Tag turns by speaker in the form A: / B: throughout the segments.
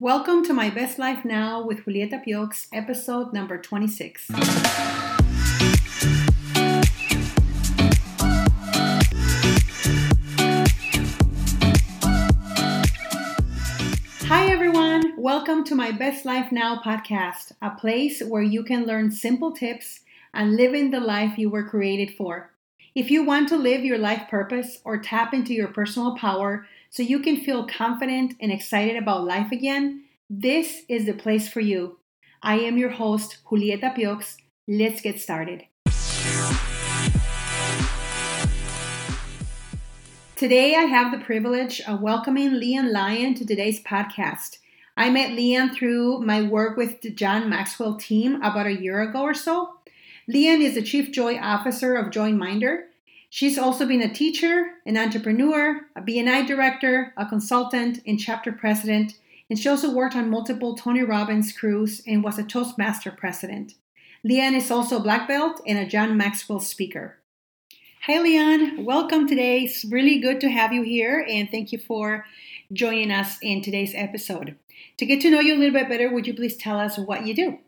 A: Welcome to My Best Life Now with Julieta Piox, episode number 26. Hi, everyone. Welcome to My Best Life Now podcast, a place where you can learn simple tips and live in the life you were created for. If you want to live your life purpose or tap into your personal power, so you can feel confident and excited about life again, this is the place for you. I am your host, Julieta Piox. Let's get started. Today, I have the privilege of welcoming Leanne Lyon to today's podcast. I met Leanne through my work with the John Maxwell team about a year ago or so. Leanne is the Chief Joy Officer of Joyminder, She's also been a teacher, an entrepreneur, a BNI director, a consultant, and chapter president, and she also worked on multiple Tony Robbins crews and was a Toastmaster president. Leanne is also a black belt and a John Maxwell speaker. Hi, Leanne. Welcome today. It's really good to have you here, and thank you for joining us in today's episode. To get to know you a little bit better, would you please tell us what you do?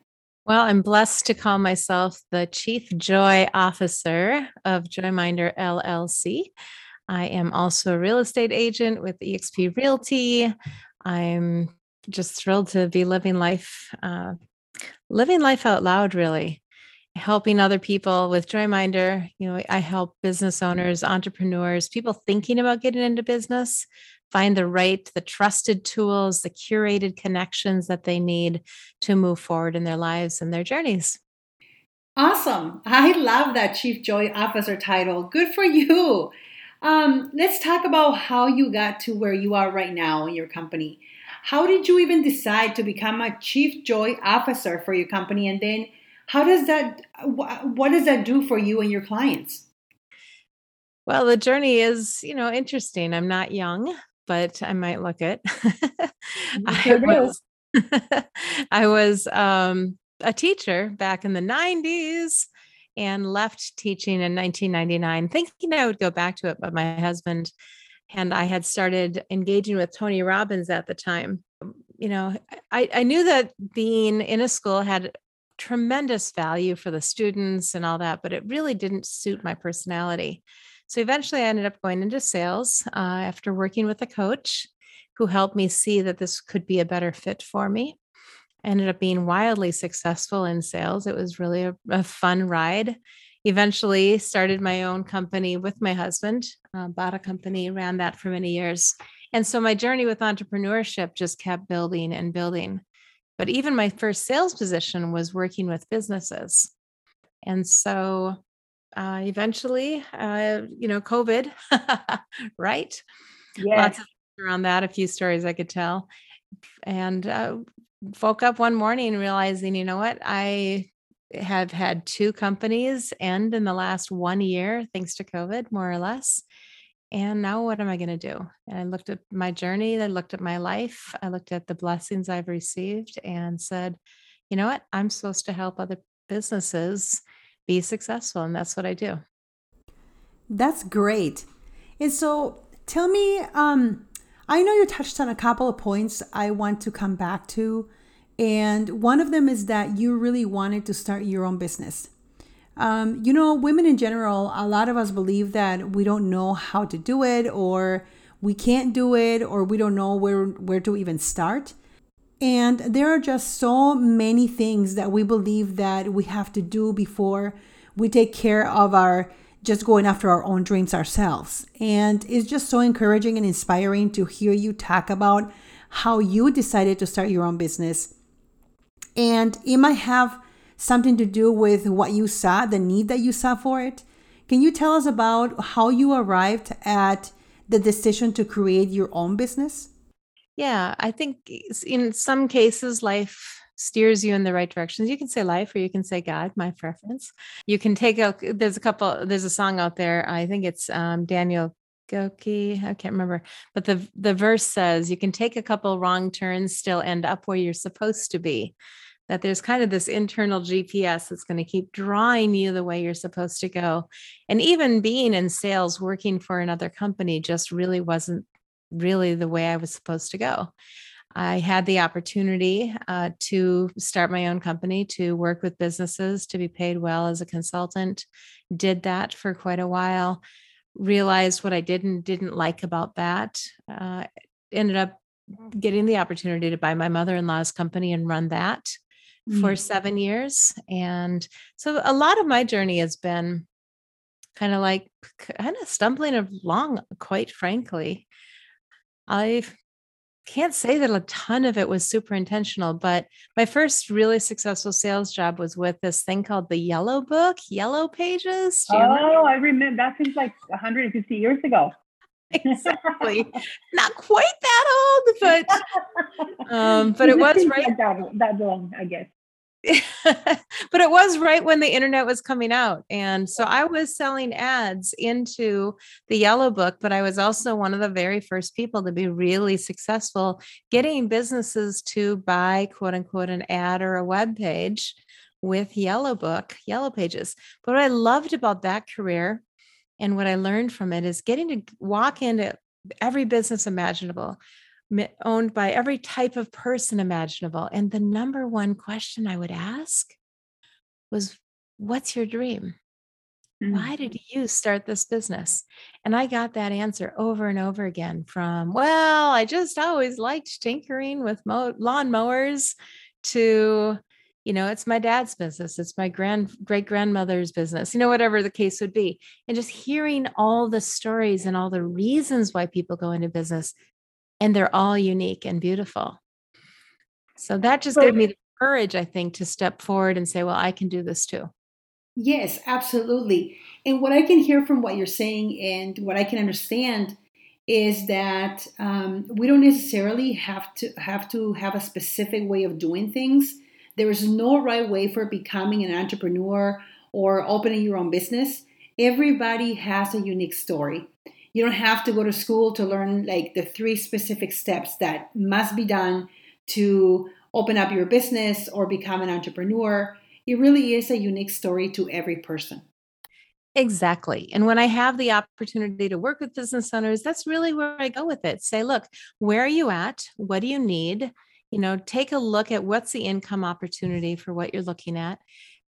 B: Well, I'm blessed to call myself the Chief Joy Officer of Joyminder LLC. I am also a real estate agent with eXp Realty. I'm just thrilled to be living life, uh, living life out loud, really, helping other people with Joyminder. You know, I help business owners, entrepreneurs, people thinking about getting into business find the right, the trusted tools, the curated connections that they need to move forward in their lives and their journeys.
A: Awesome. I love that Chief Joy Officer title. Good for you. Um, let's talk about how you got to where you are right now in your company. How did you even decide to become a Chief Joy Officer for your company? And then how does that, what does that do for you and your clients?
B: Well, the journey is, you know, interesting. I'm not young but I might look it. I was, I was um, a teacher back in the 90s and left teaching in 1999, thinking I would go back to it. But my husband and I had started engaging with Tony Robbins at the time. You know, I, I knew that being in a school had tremendous value for the students and all that, but it really didn't suit my personality. So eventually I ended up going into sales uh, after working with a coach who helped me see that this could be a better fit for me. I ended up being wildly successful in sales. It was really a, a fun ride. Eventually started my own company with my husband, uh, bought a company, ran that for many years. And so my journey with entrepreneurship just kept building and building. But even my first sales position was working with businesses. And so uh, eventually, uh, you know, COVID, right? Yeah. Lots of around that, a few stories I could tell. And uh, woke up one morning realizing, you know what, I have had two companies end in the last one year, thanks to COVID, more or less. And now what am I going to do? And I looked at my journey, I looked at my life, I looked at the blessings I've received and said, you know what, I'm supposed to help other businesses be successful. And that's what I do.
A: That's great. And so tell me, um, I know you touched on a couple of points I want to come back to. And one of them is that you really wanted to start your own business. Um, you know, women in general, a lot of us believe that we don't know how to do it, or we can't do it, or we don't know where, where to even start. And there are just so many things that we believe that we have to do before we take care of our just going after our own dreams ourselves. And it's just so encouraging and inspiring to hear you talk about how you decided to start your own business. And it might have something to do with what you saw, the need that you saw for it. Can you tell us about how you arrived at the decision to create your own business?
B: Yeah, I think in some cases, life steers you in the right directions. You can say life or you can say God, my preference. You can take a, there's a couple, there's a song out there. I think it's um, Daniel Gokey. I can't remember, but the, the verse says you can take a couple wrong turns, still end up where you're supposed to be. That there's kind of this internal GPS that's going to keep drawing you the way you're supposed to go. And even being in sales, working for another company just really wasn't really the way I was supposed to go. I had the opportunity uh, to start my own company, to work with businesses, to be paid well as a consultant. Did that for quite a while. Realized what I did and didn't like about that. Uh, ended up getting the opportunity to buy my mother in law's company and run that mm-hmm. for seven years. And so a lot of my journey has been kind of like kind of stumbling along, quite frankly. I can't say that a ton of it was super intentional, but my first really successful sales job was with this thing called the Yellow Book, Yellow Pages.
C: oh, remember? I remember that seems like 150 years ago.
B: exactly. Not quite that old, but um, but it was right
C: that, that long, I guess.
B: but it was right when the internet was coming out. And so I was selling ads into the yellow book, but I was also one of the very first people to be really successful getting businesses to buy quote unquote an ad or a web page with yellow book, yellow pages. But what I loved about that career and what I learned from it is getting to walk into every business imaginable owned by every type of person imaginable. And the number one question I would ask was, What's your dream? Mm-hmm. Why did you start this business? And I got that answer over and over again from, Well, I just always liked tinkering with mo- lawn mowers to, you know, it's my dad's business, it's my grand great grandmother's business, you know, whatever the case would be. And just hearing all the stories and all the reasons why people go into business and they're all unique and beautiful. So that just gave me the courage, I think, to step forward and say, well, I can do this too.
A: Yes, absolutely. And what I can hear from what you're saying and what I can understand is that um, we don't necessarily have to have to have a specific way of doing things. There is no right way for becoming an entrepreneur or opening your own business. Everybody has a unique story. You don't have to go to school to learn like the three specific steps that must be done to open up your business or become an entrepreneur. It really is a unique story to every person.
B: Exactly. And when I have the opportunity to work with business owners, that's really where I go with it. Say, look, where are you at? What do you need? You know, take a look at what's the income opportunity for what you're looking at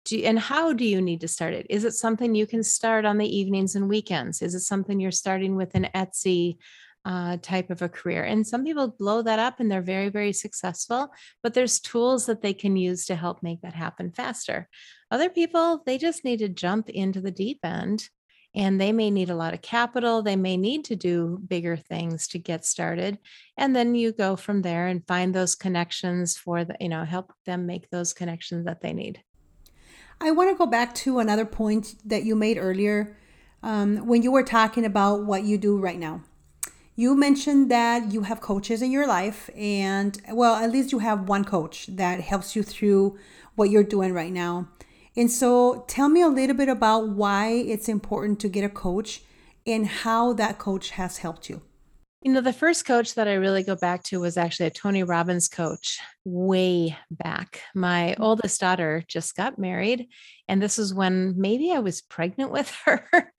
B: do, and how do you need to start it? Is it something you can start on the evenings and weekends? Is it something you're starting with an Etsy uh, type of a career? And some people blow that up and they're very, very successful, but there's tools that they can use to help make that happen faster. Other people, they just need to jump into the deep end and they may need a lot of capital. They may need to do bigger things to get started. And then you go from there and find those connections for the, you know, help them make those connections that they need.
A: I want to go back to another point that you made earlier um, when you were talking about what you do right now. You mentioned that you have coaches in your life, and well, at least you have one coach that helps you through what you're doing right now. And so, tell me a little bit about why it's important to get a coach and how that coach has helped you.
B: You know, the first coach that I really go back to was actually a Tony Robbins coach way back. My mm-hmm. oldest daughter just got married, and this was when maybe I was pregnant with her.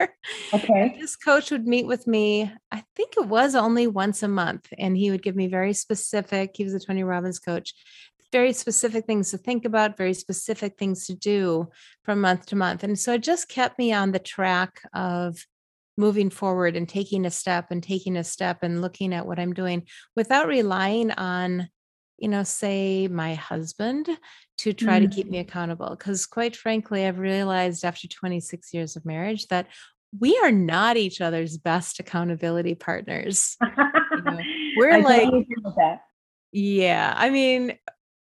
C: Okay.
B: this coach would meet with me, I think it was only once a month, and he would give me very specific, he was a Tony Robbins coach, very specific things to think about, very specific things to do from month to month. And so it just kept me on the track of moving forward and taking a step and taking a step and looking at what I'm doing without relying on, you know, say my husband to try mm-hmm. to keep me accountable. Because quite frankly, I've realized after 26 years of marriage that we are not each other's best accountability partners. You know, we're like, yeah, I mean,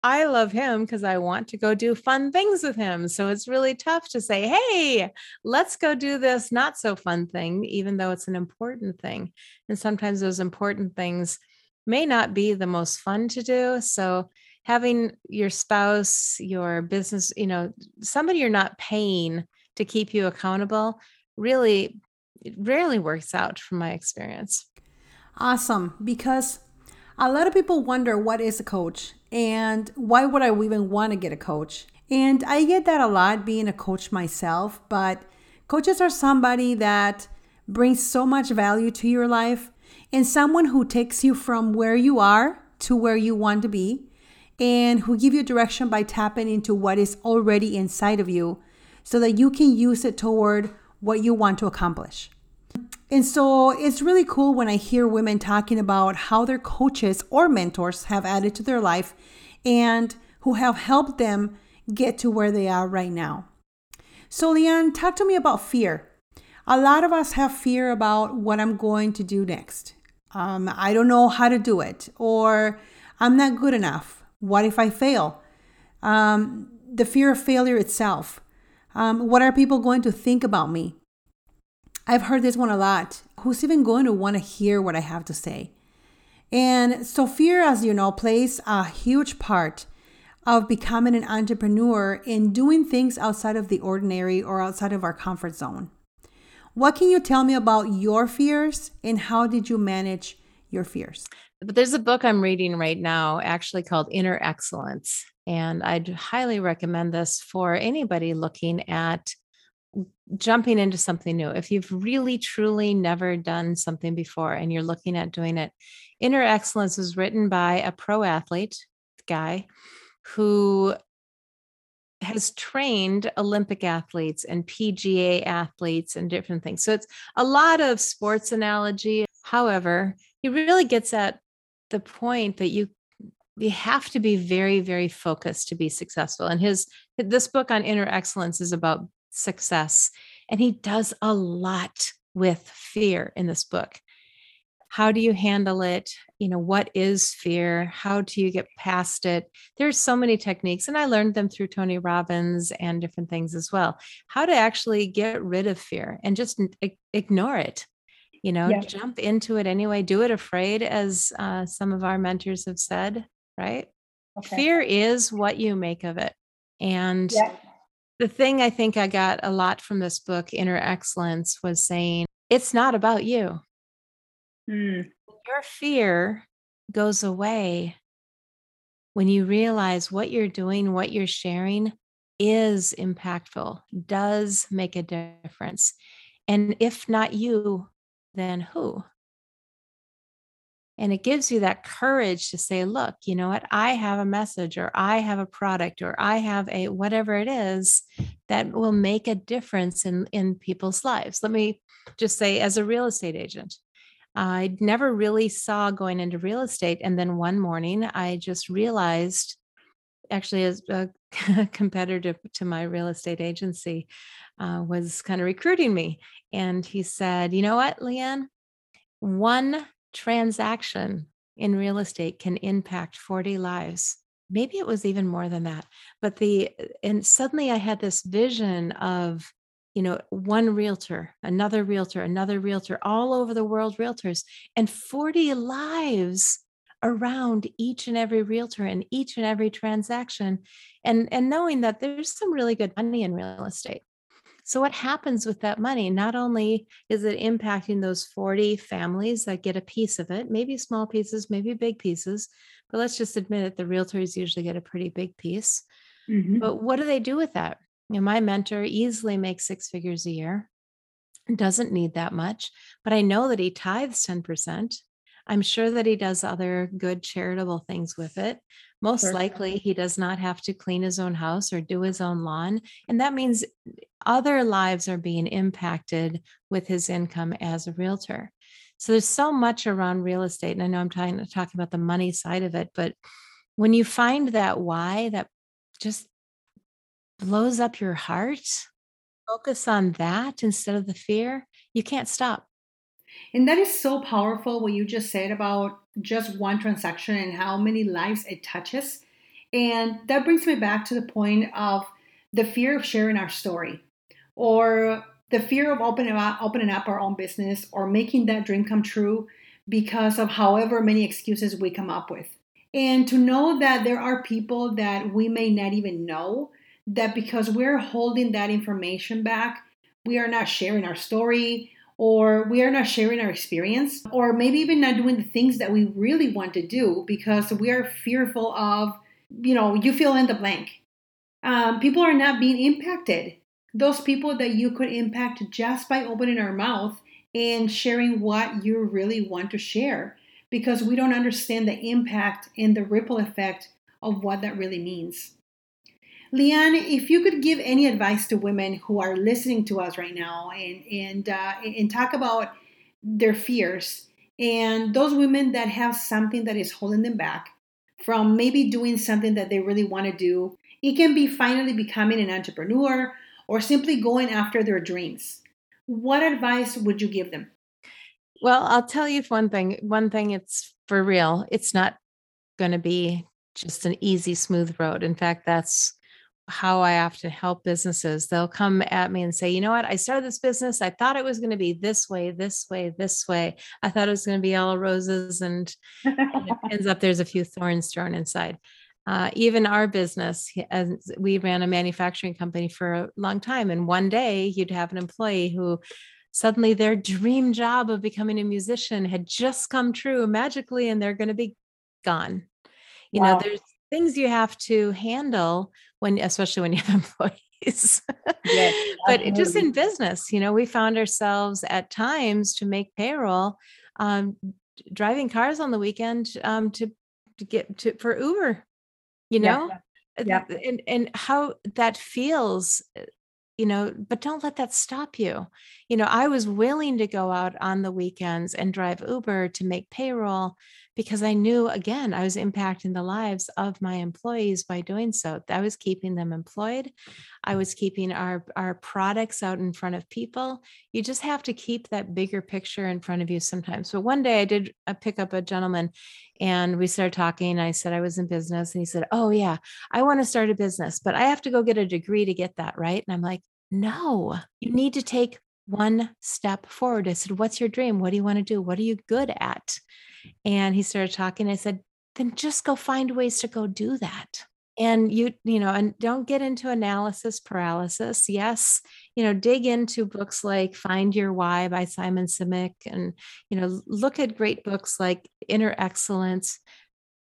B: I love him because I want to go do fun things with him. So it's really tough to say, hey, let's go do this not so fun thing, even though it's an important thing. And sometimes those important things may not be the most fun to do. So having your spouse, your business, you know, somebody you're not paying to keep you accountable really it rarely works out from my experience.
A: Awesome. Because a lot of people wonder what is a coach and why would I even want to get a coach? And I get that a lot being a coach myself, but coaches are somebody that brings so much value to your life and someone who takes you from where you are to where you want to be and who give you direction by tapping into what is already inside of you so that you can use it toward what you want to accomplish. And so it's really cool when I hear women talking about how their coaches or mentors have added to their life and who have helped them get to where they are right now. So, Leanne, talk to me about fear. A lot of us have fear about what I'm going to do next. Um, I don't know how to do it, or I'm not good enough. What if I fail? Um, the fear of failure itself. Um, what are people going to think about me? I've heard this one a lot. Who's even going to want to hear what I have to say? And so, fear, as you know, plays a huge part of becoming an entrepreneur in doing things outside of the ordinary or outside of our comfort zone. What can you tell me about your fears and how did you manage your fears?
B: But there's a book I'm reading right now actually called Inner Excellence. And I'd highly recommend this for anybody looking at jumping into something new. If you've really truly never done something before and you're looking at doing it, Inner Excellence is written by a pro athlete guy who has trained Olympic athletes and PGA athletes and different things. So it's a lot of sports analogy. However, he really gets at the point that you you have to be very very focused to be successful and his this book on inner excellence is about success. And he does a lot with fear in this book. How do you handle it? You know, what is fear? How do you get past it? There's so many techniques, and I learned them through Tony Robbins and different things as well. How to actually get rid of fear and just ignore it. You know, yeah. jump into it anyway. Do it afraid, as uh, some of our mentors have said, right? Okay. Fear is what you make of it. And yeah the thing I think I got a lot from this book, Inner Excellence, was saying it's not about you. Mm. Your fear goes away when you realize what you're doing, what you're sharing is impactful, does make a difference. And if not you, then who? And it gives you that courage to say, look, you know what? I have a message, or I have a product, or I have a whatever it is that will make a difference in, in people's lives. Let me just say, as a real estate agent, I never really saw going into real estate. And then one morning, I just realized, actually, as a competitor to my real estate agency, uh, was kind of recruiting me. And he said, You know what, Leanne? One transaction in real estate can impact 40 lives. Maybe it was even more than that but the and suddenly i had this vision of you know one realtor another realtor another realtor all over the world realtors and 40 lives around each and every realtor and each and every transaction and and knowing that there's some really good money in real estate so, what happens with that money? Not only is it impacting those 40 families that get a piece of it, maybe small pieces, maybe big pieces, but let's just admit it, the realtors usually get a pretty big piece. Mm-hmm. But what do they do with that? You know, my mentor easily makes six figures a year, doesn't need that much, but I know that he tithes 10%. I'm sure that he does other good charitable things with it. Most likely, he does not have to clean his own house or do his own lawn. And that means other lives are being impacted with his income as a realtor. So there's so much around real estate. And I know I'm trying to talk about the money side of it, but when you find that why that just blows up your heart, focus on that instead of the fear, you can't stop.
A: And that is so powerful what you just said about just one transaction and how many lives it touches. And that brings me back to the point of the fear of sharing our story or the fear of opening up, opening up our own business or making that dream come true because of however many excuses we come up with. And to know that there are people that we may not even know that because we're holding that information back, we are not sharing our story, or we are not sharing our experience, or maybe even not doing the things that we really want to do because we are fearful of, you know, you fill in the blank. Um, people are not being impacted. Those people that you could impact just by opening our mouth and sharing what you really want to share. because we don't understand the impact and the ripple effect of what that really means. Leanne, if you could give any advice to women who are listening to us right now and and uh, and talk about their fears and those women that have something that is holding them back from maybe doing something that they really want to do, it can be finally becoming an entrepreneur or simply going after their dreams. What advice would you give them?
B: Well, I'll tell you one thing. One thing, it's for real. It's not going to be just an easy, smooth road. In fact, that's how I often help businesses. They'll come at me and say, you know what? I started this business. I thought it was going to be this way, this way, this way. I thought it was going to be all roses, and, and it ends up there's a few thorns thrown inside. Uh, even our business, as we ran a manufacturing company for a long time, and one day you'd have an employee who suddenly their dream job of becoming a musician had just come true magically, and they're going to be gone. You wow. know, there's things you have to handle when especially when you have employees yes, but just in business you know we found ourselves at times to make payroll um, driving cars on the weekend um, to to get to for uber you know yeah. yeah. and and how that feels eh, you know but don't let that stop you you know i was willing to go out on the weekends and drive uber to make payroll because I knew again I was impacting the lives of my employees by doing so. I was keeping them employed. I was keeping our our products out in front of people. You just have to keep that bigger picture in front of you sometimes. So one day I did uh, pick up a gentleman and we started talking. I said I was in business and he said, "Oh yeah, I want to start a business, but I have to go get a degree to get that, right?" And I'm like, "No, you need to take one step forward. I said, What's your dream? What do you want to do? What are you good at? And he started talking. I said, Then just go find ways to go do that. And you, you know, and don't get into analysis paralysis. Yes, you know, dig into books like Find Your Why by Simon Sinek and, you know, look at great books like Inner Excellence,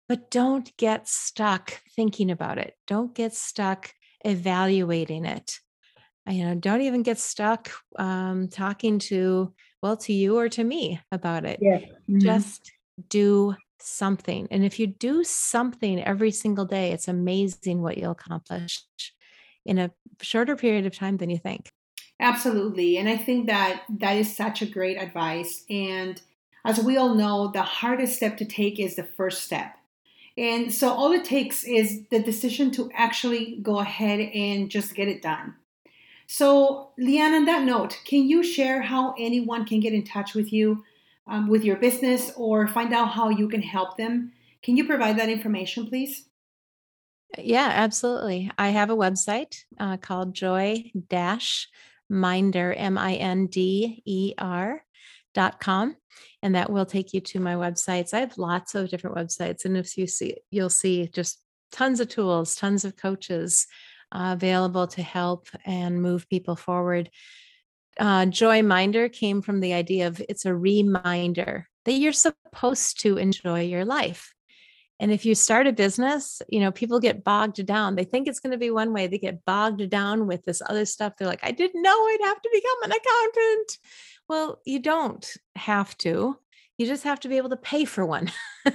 B: but don't get stuck thinking about it. Don't get stuck evaluating it you know don't even get stuck um, talking to well to you or to me about it
C: yes. Mm-hmm.
B: just do something and if you do something every single day it's amazing what you'll accomplish in a shorter period of time than you think.
A: Absolutely and i think that that is such a great advice and as we all know the hardest step to take is the first step and so all it takes is the decision to actually go ahead and just get it done. So, Leanne, on that note, can you share how anyone can get in touch with you um, with your business or find out how you can help them? Can you provide that information, please?
B: Yeah, absolutely. I have a website uh, called Joy Dash Minder, M I N D E R dot com and that will take you to my websites i have lots of different websites and if you see you'll see just tons of tools tons of coaches uh, available to help and move people forward. Uh, Joy Minder came from the idea of it's a reminder that you're supposed to enjoy your life. And if you start a business, you know, people get bogged down. They think it's going to be one way. They get bogged down with this other stuff. They're like, I didn't know I'd have to become an accountant. Well, you don't have to. You just have to be able to pay for one.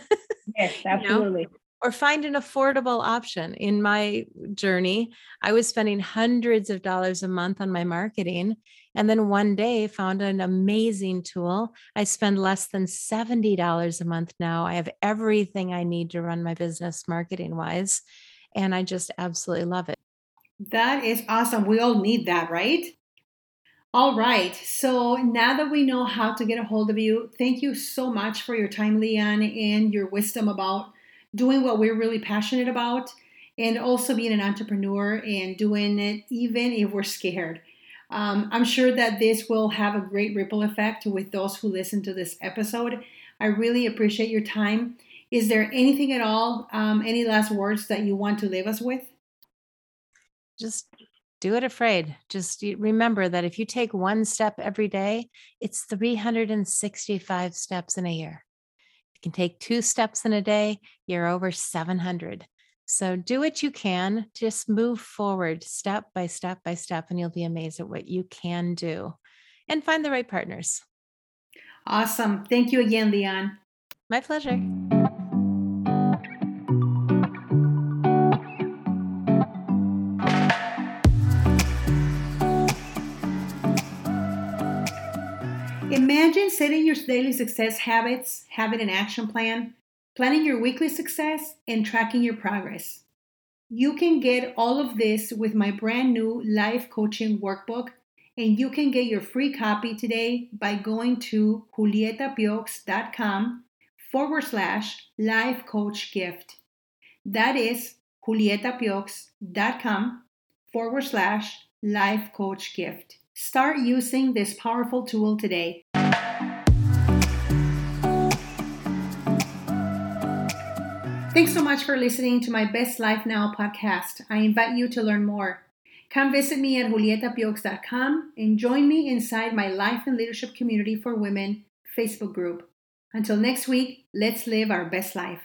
C: yes, absolutely. you know?
B: or find an affordable option. In my journey, I was spending hundreds of dollars a month on my marketing. And then one day found an amazing tool. I spend less than $70 a month now. I have everything I need to run my business marketing wise. And I just absolutely love it.
A: That is awesome. We all need that, right? All right. So now that we know how to get a hold of you, thank you so much for your time, Leanne, and your wisdom about doing what we're really passionate about and also being an entrepreneur and doing it even if we're scared. Um, I'm sure that this will have a great ripple effect with those who listen to this episode. I really appreciate your time. Is there anything at all, um, any last words that you want to leave us with?
B: Just do it afraid. Just remember that if you take one step every day, it's 365 steps in a year You can take two steps in a day, you're over 700. So do what you can, just move forward step by step by step, and you'll be amazed at what you can do and find the right partners.
A: Awesome. Thank you again, Leanne.
B: My pleasure.
A: Imagine setting your daily success habits, having an action plan, planning your weekly success, and tracking your progress. You can get all of this with my brand new life coaching workbook, and you can get your free copy today by going to julietapiox.com forward slash life coach gift. That is julietapiox.com forward slash life coach gift. Start using this powerful tool today. Thanks so much for listening to my Best Life Now podcast. I invite you to learn more. Come visit me at julietapiox.com and join me inside my Life and Leadership Community for Women Facebook group. Until next week, let's live our best life.